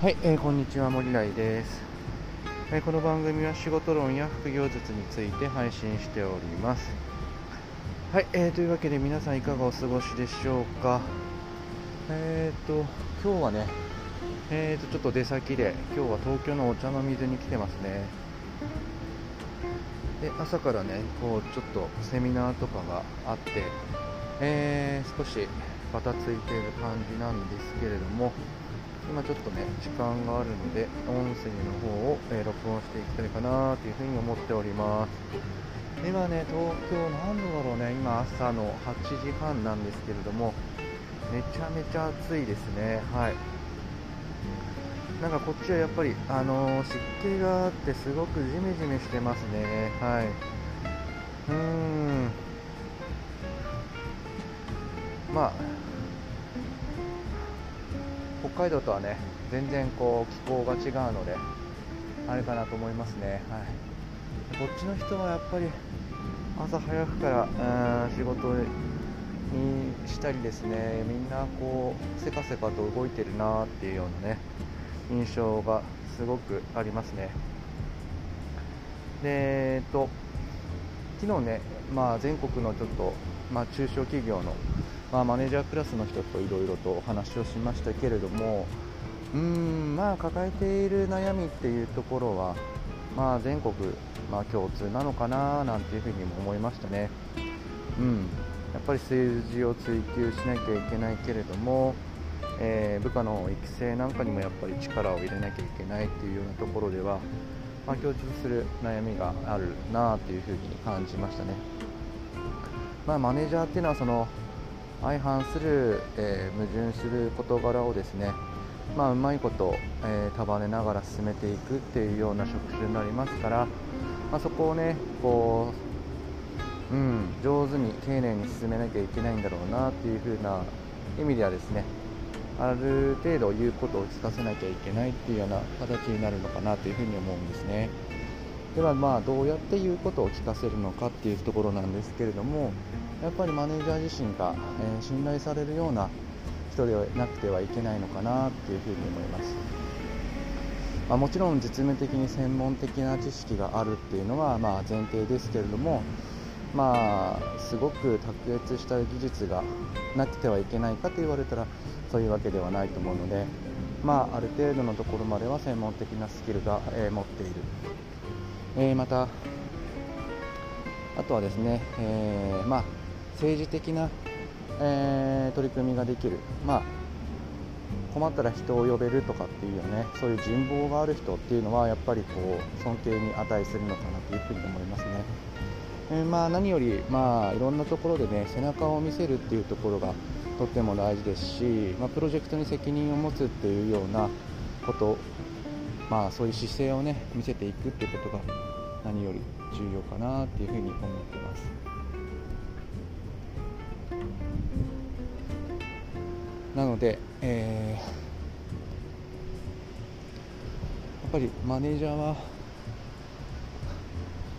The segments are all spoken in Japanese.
はい、えーこんにちは森来です、えーこの番組は仕事論や副業術について配信しております。はい、えーというわけで皆さんいかがお過ごしでしょうか？えーと今日はねえーとちょっと出先で今日は東京のお茶の水に来てますね。で朝からねこうちょっとセミナーとかがあって、えー少しバタついている感じなんですけれども今ちょっとね時間があるので音声の方を、えー録音していきたいかなというふうに思っております。今ね東京何度だろうね今朝の8時半なんですけれどもめちゃめちゃ暑いですね。はい。なんかこっちはやっぱり、あのー湿気があってすごくジメジメしてますね。はい。うーん。まあ北海道とはね全然こう気候が違うのであれかなと思いますね。はい。こっちの人はやっぱり朝早くからうん仕事にしたりですね。みんなこうせかせかと動いてるなっていうようなね印象がすごくありますね。でえっと昨日ね、まあ、全国のちょっと、まあ、中小企業の、まあ、マネージャークラスの人といろいろとお話をしましたけれどもうーんまあ抱えている悩みっていうところは、まあ、全国、まあ、共通なのかななんていうふうにも思いましたね。うんやっぱり数字を追求しなきゃいけないけれども、えー部下の育成なんかにもやっぱり力を入れなきゃいけないっていうようなところでは、まあ、共通する悩みがあるなというふうに感じましたね。まあ、マネージャーっていうのはその相反する、えー矛盾する事柄をですね、まあ、うまいこと、えー束ねながら進めていくっていうような職種になりますから、まあ、そこをねこう、うん、上手に丁寧に進めなきゃいけないんだろうなっていう風な意味ではですねある程度言うことを聞かせなきゃいけないっていうような形になるのかなというふうに思うんですね。ではまあどうやって言うことを聞かせるのかっていうところなんですけれどもやっぱりマネージャー自身が、えー信頼されるような人ではなくてはいけないのかなっていうふうに思います、まあ、もちろん実務的に専門的な知識があるっていうのはまあ前提ですけれどもまあすごく卓越した技術がなくてはいけないかと言われたらそういうわけではないと思うのでまあある程度のところまでは専門的なスキルが、えー持っている。えーまた、あとはですね、えーまあ、政治的な、えー取り組みができる、まあ、困ったら人を呼べるとかっていうねそういう人望がある人っていうのはやっぱりこう尊敬に値するのかなというふうに思いますね。えまあ、何より、まあ、いろんなところでね背中を見せるっていうところがとっても大事ですし、まあ、プロジェクトに責任を持つっていうようなことまあそういう姿勢をね見せていくっていうことが何より重要かなっていうふうに思ってます。なので、えーやっぱりマネージャーは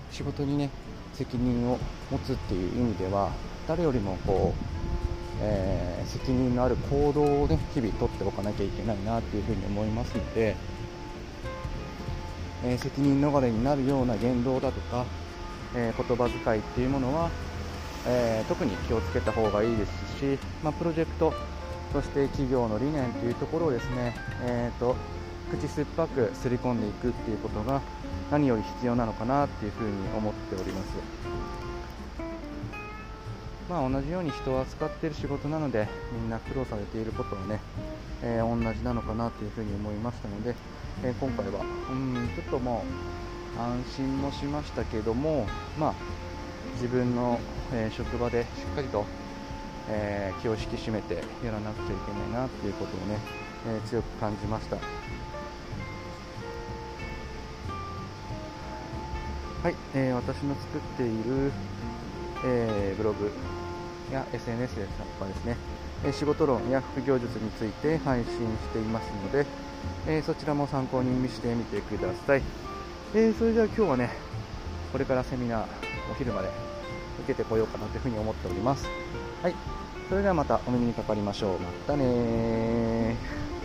仕事にね責任を持つっていう意味では誰よりもこう、えー責任のある行動をね日々取っておかなきゃいけないなっていうふうに思いますので、え責任逃れになるような言動だとか、え言葉遣いっていうものは、え特に気をつけた方がいいですし、ま、プロジェクトそして企業の理念というところをですね、えーと口酸っぱくすり込んでいくっていうことが何より必要なのかなっていうふうに思っております。まあ、同じように人を扱っている仕事なのでみんな苦労されていることはね、えー同じなのかなというふうに思いましたので、えー今回はうんちょっともう安心もしましたけども、まあ、自分の、え職場でしっかりと、え気を引き締めてやらなくちゃいけないなっていうことをね、え強く感じました。はい、えー私の作っている、えーブログや SNS とかですね、えー仕事論や副業術について配信していますので、えーそちらも参考にしてみてください。えーそれでは今日はね、これからセミナー、お昼まで受けてこようかなというふうに思っております。はい、それではまたお耳にかかりましょう。またねー